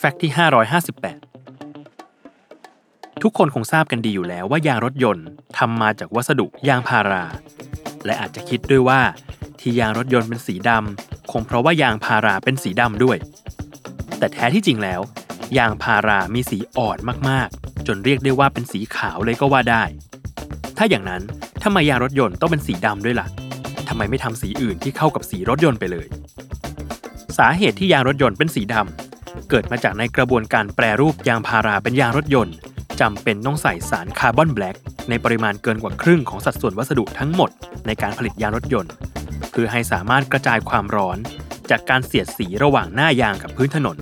แฟกต์ที่ 558 ทุกคนคงทราบกันดีอยู่แล้วว่ายางรถยนต์ทำมาจากวัสดุยางพารา และอาจจะคิดด้วยว่า ที่ยางรถยนต์เป็นสีดำคงเพราะว่ายางพาราเป็นสีดำด้วย แต่แท้ที่จริงแล้ว ยางพารามีสีอ่อนมากๆ จนเรียกได้ว่าเป็นสีขาวเลยก็ว่าได้ ถ้าอย่างนั้นทำไมยางรถยนต์ต้องเป็นสีดำด้วยล่ะทำไมไม่ทำสีอื่นที่เข้ากับสีรถยนต์ไปเลย สาเหตุที่ยางรถยนต์เป็นสีดำ เกิดมาจากในกระบวนการแปรรูปยางพาราเป็นยางรถยนต์ จำเป็นต้องใส่สารคาร์บอนแบล็กในปริมาณเกินกว่าครึ่งของสัดส่วนวัสดุทั้งหมดในการผลิตยางรถยนต์ เพื่อให้สามารถกระจายความร้อน จากการเสียดสีระหว่างหน้ายางกับพื้นถนน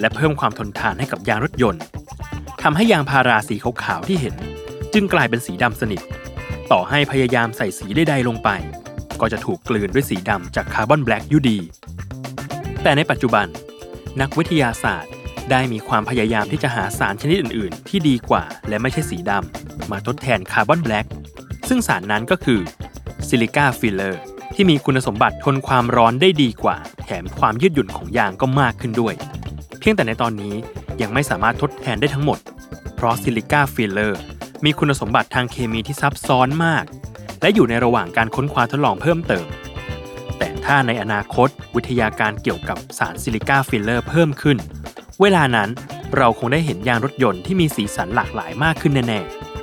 และเพิ่มความทนทานให้กับยางรถยนต์ทำให้ยางพาราสีขาวๆที่เห็น จึงกลายเป็นสีดำสนิท ต่อให้พยายามใส่สีใดๆลงไป ก็จะถูกกลืนด้วยสีดำจาก carbon black อยู่ดี แต่ในปัจจุบัน นักวิทยาศาสตร์ ได้มีความพยายามที่จะหาสารชนิดอื่น ๆ ที่ดีกว่าและไม่ใช่สีดำมาทดแทน carbon black ซึ่งสารนั้นก็คือ silica filler ที่มีคุณสมบัติทนความร้อนได้ดีกว่า แถมความยืดหยุ่นของยางก็มากขึ้นด้วย เพียงแต่ในตอนนี้ยังไม่สามารถทดแทนได้ทั้งหมด เพราะ silica fillerมีคุณสมบัติทางเคมีที่ซับซ้อนมาก และอยู่ในระหว่างการค้นคว้าทดลองเพิ่มเติม แต่ถ้าในอนาคตวิทยาการเกี่ยวกับสาร silica filler เพิ่มขึ้น เวลานั้นเราคงได้เห็นยางรถยนต์ที่มีสีสันหลากหลายมากขึ้นแน่ๆ